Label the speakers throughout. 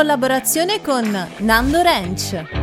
Speaker 1: Collaborazione con Nando Ranch.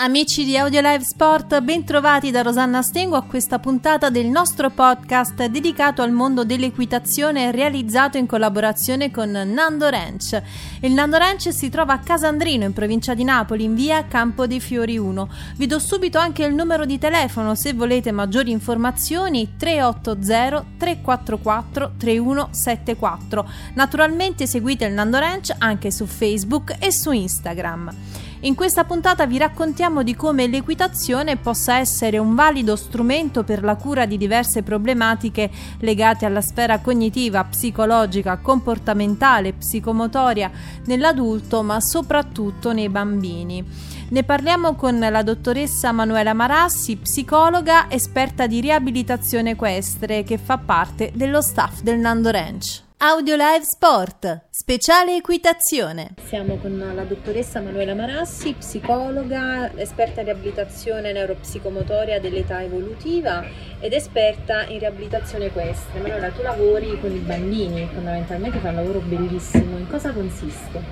Speaker 1: Amici di Audio Live Sport, ben trovati da Rosanna Stengo a questa puntata del nostro podcast dedicato al mondo dell'equitazione realizzato in collaborazione con Nando Ranch. Il Nando Ranch si trova a Casandrino in provincia di Napoli in via Campo dei Fiori 1. Vi do subito anche il numero di telefono se volete maggiori informazioni 380 344 3174. Naturalmente seguite il Nando Ranch anche su Facebook e su Instagram. In questa puntata vi raccontiamo di come l'equitazione possa essere un valido strumento per la cura di diverse problematiche legate alla sfera cognitiva, psicologica, comportamentale, psicomotoria nell'adulto, ma soprattutto nei bambini. Ne parliamo con la dottoressa Manuela Marassi, psicologa esperta di riabilitazione equestre che fa parte dello staff del Nando Ranch. Audio Live Sport, speciale equitazione. Siamo con la dottoressa Manuela Marassi, psicologa, esperta in riabilitazione neuropsicomotoria dell'età evolutiva ed esperta in riabilitazione equestre. Manuela, tu lavori con i bambini, fondamentalmente fai un lavoro bellissimo. In cosa consiste?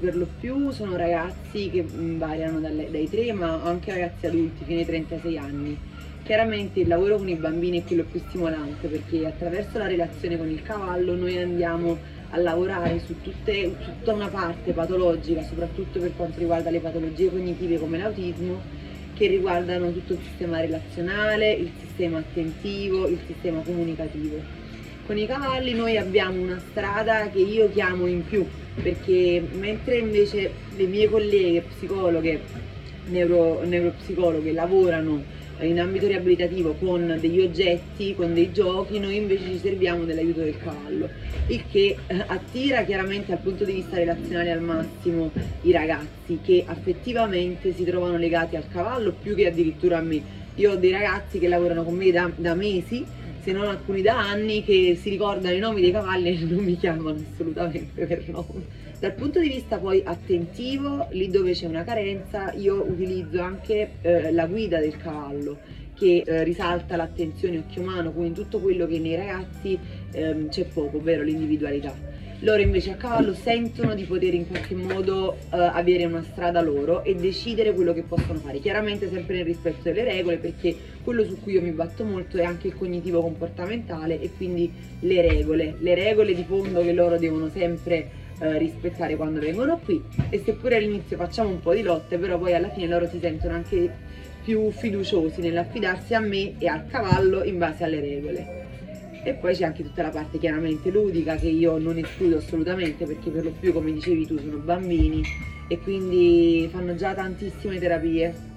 Speaker 2: Per lo più sono ragazzi che variano dalle- dai 3 ma anche ragazzi adulti fino ai 36 anni. Chiaramente il lavoro con i bambini è quello più stimolante perché attraverso la relazione con il cavallo noi andiamo a lavorare su, tutte- tutta una parte patologica, soprattutto per quanto riguarda le patologie cognitive come l'autismo, che riguardano tutto il sistema relazionale, il sistema attentivo, il sistema comunicativo. Con i cavalli noi abbiamo una strada che io chiamo in più, perché mentre invece le mie colleghe psicologhe, neuro- neuropsicologhe lavorano in ambito riabilitativo con degli oggetti, con dei giochi, noi invece ci serviamo dell'aiuto del cavallo, il che eh, attira chiaramente dal punto di vista relazionale al massimo i ragazzi che affettivamente si trovano legati al cavallo più che addirittura a me. Io ho dei ragazzi che lavorano con me da, da mesi, se non alcuni da anni, che si ricordano i nomi dei cavalli e non mi chiamano assolutamente per nome. Dal punto di vista poi attentivo, lì dove c'è una carenza, io utilizzo anche eh, la guida del cavallo che eh, risalta l'attenzione occhio umano, quindi tutto quello che nei ragazzi ehm, c'è poco, ovvero l'individualità. Loro invece a cavallo sentono di poter in qualche modo eh, avere una strada loro e decidere quello che possono fare, chiaramente sempre nel rispetto delle regole perché quello su cui io mi batto molto è anche il cognitivo comportamentale e quindi le regole, le regole di fondo che loro devono sempre eh, rispettare quando vengono qui e seppure all'inizio facciamo un po' di lotte però poi alla fine loro si sentono anche più fiduciosi nell'affidarsi a me e al cavallo in base alle regole. E poi c'è anche tutta la parte chiaramente ludica che io non escludo assolutamente perché per lo più come dicevi tu sono bambini e quindi fanno già tantissime terapie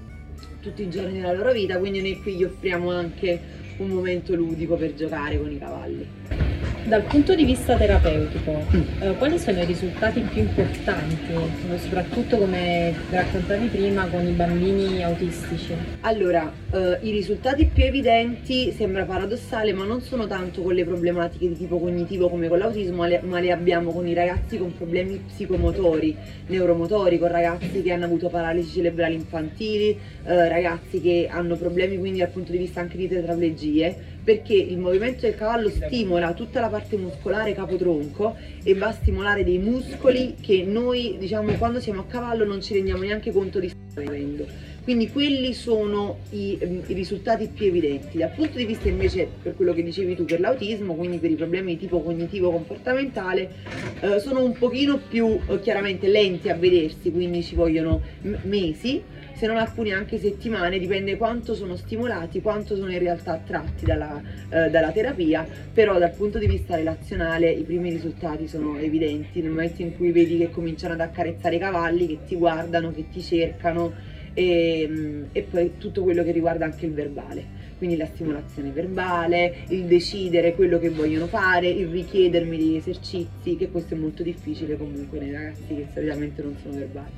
Speaker 2: tutti i giorni della loro vita, quindi noi qui gli offriamo anche un momento ludico per giocare con i cavalli.
Speaker 1: Dal punto di vista terapeutico, eh, quali sono i risultati più importanti, soprattutto come raccontavi prima con i bambini autistici?
Speaker 2: Allora, eh, i risultati più evidenti sembra paradossale, ma non sono tanto con le problematiche di tipo cognitivo come con l'autismo, ma le, ma le abbiamo con i ragazzi con problemi psicomotori, neuromotori, con ragazzi che hanno avuto paralisi cerebrali infantili, eh, ragazzi che hanno problemi quindi dal punto di vista anche di tetraplegie, perché il movimento del cavallo stimola tutta la parte muscolare capotronco e va a stimolare dei muscoli che noi, diciamo, quando siamo a cavallo non ci rendiamo neanche conto di stare avendo. Quindi quelli sono i, ehm, i, risultati più evidenti. Dal punto di vista invece, per quello che dicevi tu, per l'autismo, quindi per i problemi di tipo cognitivo-comportamentale, eh, sono un pochino più eh, chiaramente lenti a vedersi, quindi ci vogliono mesi, se non alcune anche settimane, dipende quanto sono stimolati, quanto sono in realtà attratti dalla, eh, dalla terapia, però dal punto di vista relazionale i primi risultati sono evidenti nel momento in cui vedi che cominciano ad accarezzare i cavalli, che ti guardano, che ti cercano e, mm, e poi tutto quello che riguarda anche il verbale quindi la stimolazione verbale, il decidere quello che vogliono fare, il richiedermi degli esercizi, che questo è molto difficile comunque nei ragazzi che solitamente non sono verbali.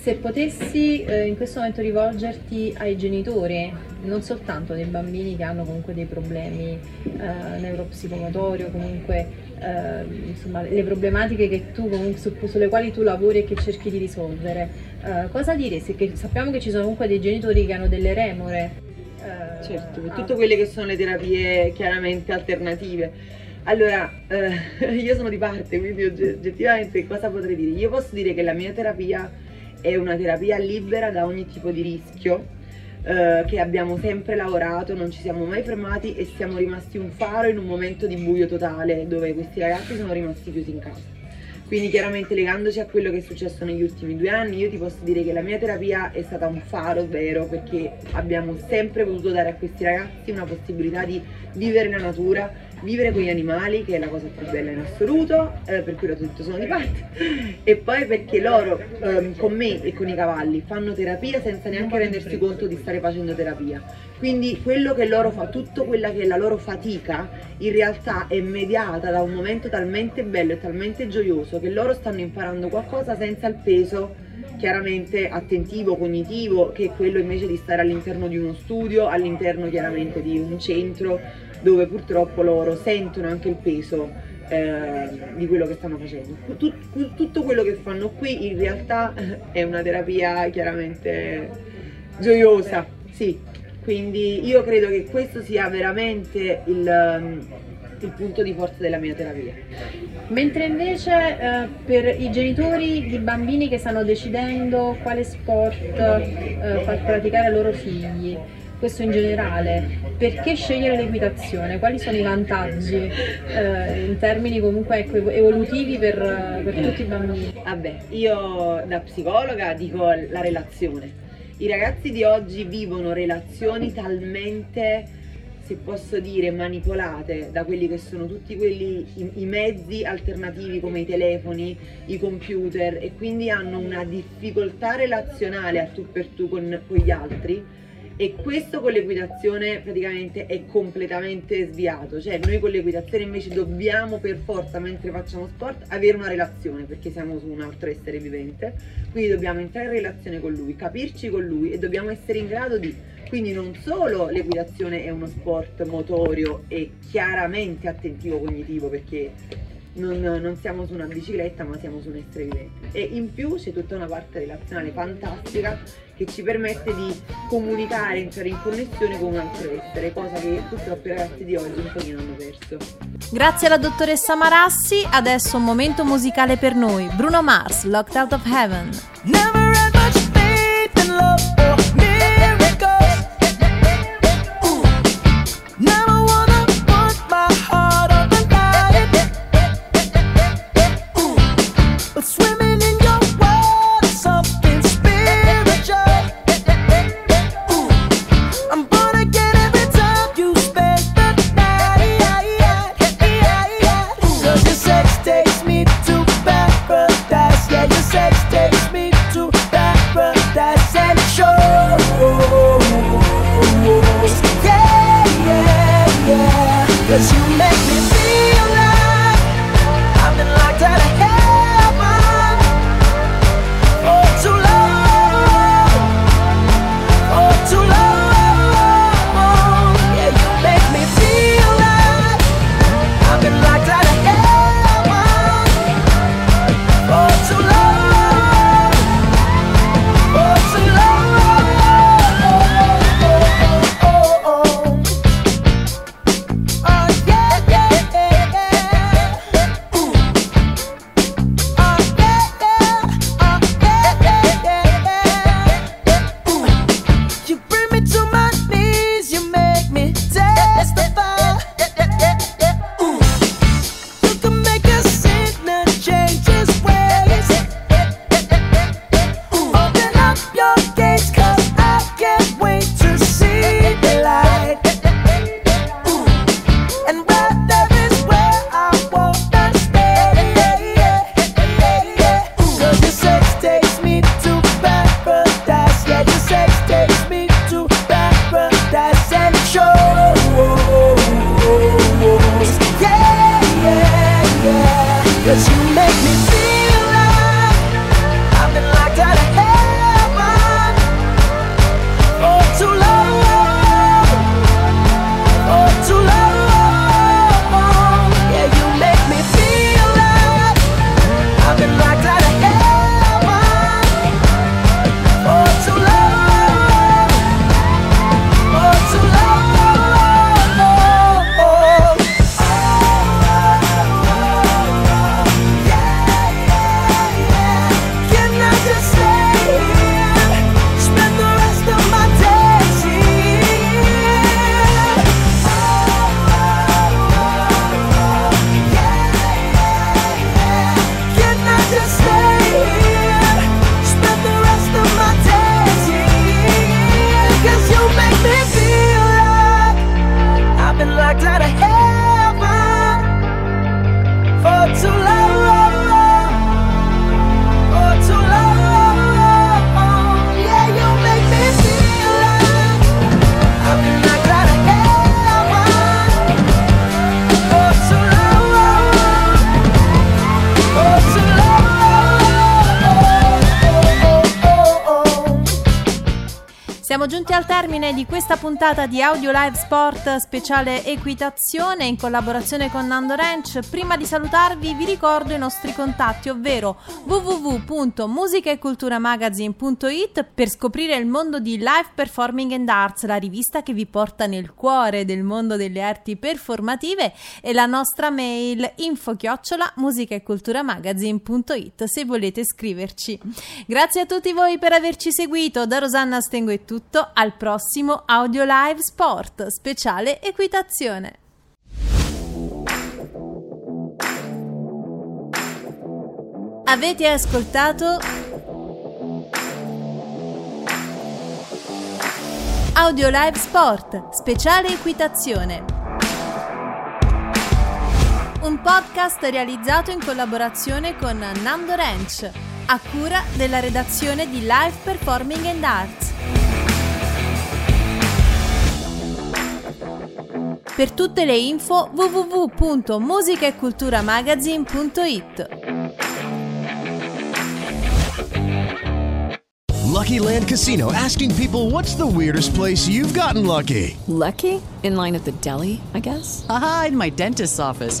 Speaker 3: Se potessi eh, in questo momento rivolgerti ai genitori, non soltanto dei bambini che hanno comunque dei problemi eh, neuropsicomotori o comunque eh, insomma, le problematiche che tu, su, sulle quali tu lavori e che cerchi di risolvere, eh, cosa diresti? Che sappiamo che ci sono comunque dei genitori che hanno delle remore.
Speaker 2: Eh, certo, per tutte quelle che sono le terapie chiaramente alternative. Allora, eh, io sono di parte, quindi oggettivamente cosa potrei dire? Io posso dire che la mia terapia è una terapia libera da ogni tipo di rischio, eh, che abbiamo sempre lavorato, non ci siamo mai fermati e siamo rimasti un faro in un momento di buio totale dove questi ragazzi sono rimasti chiusi in casa. Quindi chiaramente legandoci a quello che è successo negli ultimi due anni, io ti posso dire che la mia terapia è stata un faro vero? Perché abbiamo sempre potuto dare a questi ragazzi una possibilità di vivere la natura, vivere con gli animali, che è la cosa più bella in assoluto, eh, per cui l'ho detto sono di parte, e poi perché loro eh, con me e con i cavalli fanno terapia senza neanche rendersi conto di stare facendo terapia. Quindi quello che loro fa, tutta quella che è la loro fatica, in realtà è mediata da un momento talmente bello e talmente gioioso che loro stanno imparando qualcosa senza il peso chiaramente attentivo, cognitivo, che è quello invece di stare all'interno di uno studio, all'interno chiaramente di un centro dove purtroppo loro sentono anche il peso eh, di quello che stanno facendo. Tut, tutto quello che fanno qui in realtà è una terapia chiaramente gioiosa, sì. Quindi io credo che questo sia veramente il, il punto di forza della mia terapia.
Speaker 3: Mentre invece eh, per i genitori di bambini che stanno decidendo quale sport eh, far praticare ai loro figli, questo in generale, perché scegliere l'equitazione? Quali sono i vantaggi eh, in termini comunque ecco, evolutivi per, per tutti i bambini?
Speaker 2: Vabbè, io da psicologa dico la relazione. I ragazzi di oggi vivono relazioni talmente se posso dire, manipolate da quelli che sono tutti quelli i, i, mezzi alternativi come i telefoni, i computer e quindi hanno una difficoltà relazionale a tu per tu con, con gli altri e questo con l'equitazione praticamente è completamente sviato, cioè noi con l'equitazione invece dobbiamo per forza mentre facciamo sport avere una relazione perché siamo su un altro essere vivente, quindi dobbiamo entrare in relazione con lui, capirci con lui e dobbiamo essere in grado di, quindi non solo l'equitazione è uno sport motorio e chiaramente attentivo cognitivo perché non, non, siamo su una bicicletta ma siamo su un essere vivente e in più c'è tutta una parte relazionale fantastica che ci permette di comunicare, entrare in connessione con un altro essere, cosa che purtroppo i ragazzi di oggi un pochino hanno perso.
Speaker 3: Grazie alla dottoressa Marassi, adesso un momento musicale per noi. Bruno Mars, Locked Out of Heaven. Never
Speaker 1: Siamo giunti al termine di questa puntata di Audio Live Sport speciale equitazione in collaborazione con Nando Ranch. Prima di salutarvi vi ricordo i nostri contatti, ovvero www.musicaeculturamagazine.it per scoprire il mondo di Live Performing and Arts, la rivista che vi porta nel cuore del mondo delle arti performative e la nostra mail info-chiocciola musicaeculturamagazine.it se volete scriverci. Grazie a tutti voi per averci seguito, da Rosanna Stengo è tutto, al prossimo Audio Live Sport speciale equitazione. Avete ascoltato Audio Live Sport speciale equitazione. Un podcast realizzato in collaborazione con Nando Ranch, a cura della redazione di Live Performing and Arts. Per tutte le info www.musicaeculturamagazine.it
Speaker 4: Lucky Land Casino asking people what's the weirdest place you've gotten lucky?
Speaker 5: Lucky? In line at the deli, I guess?
Speaker 6: Aha, in my dentist's office.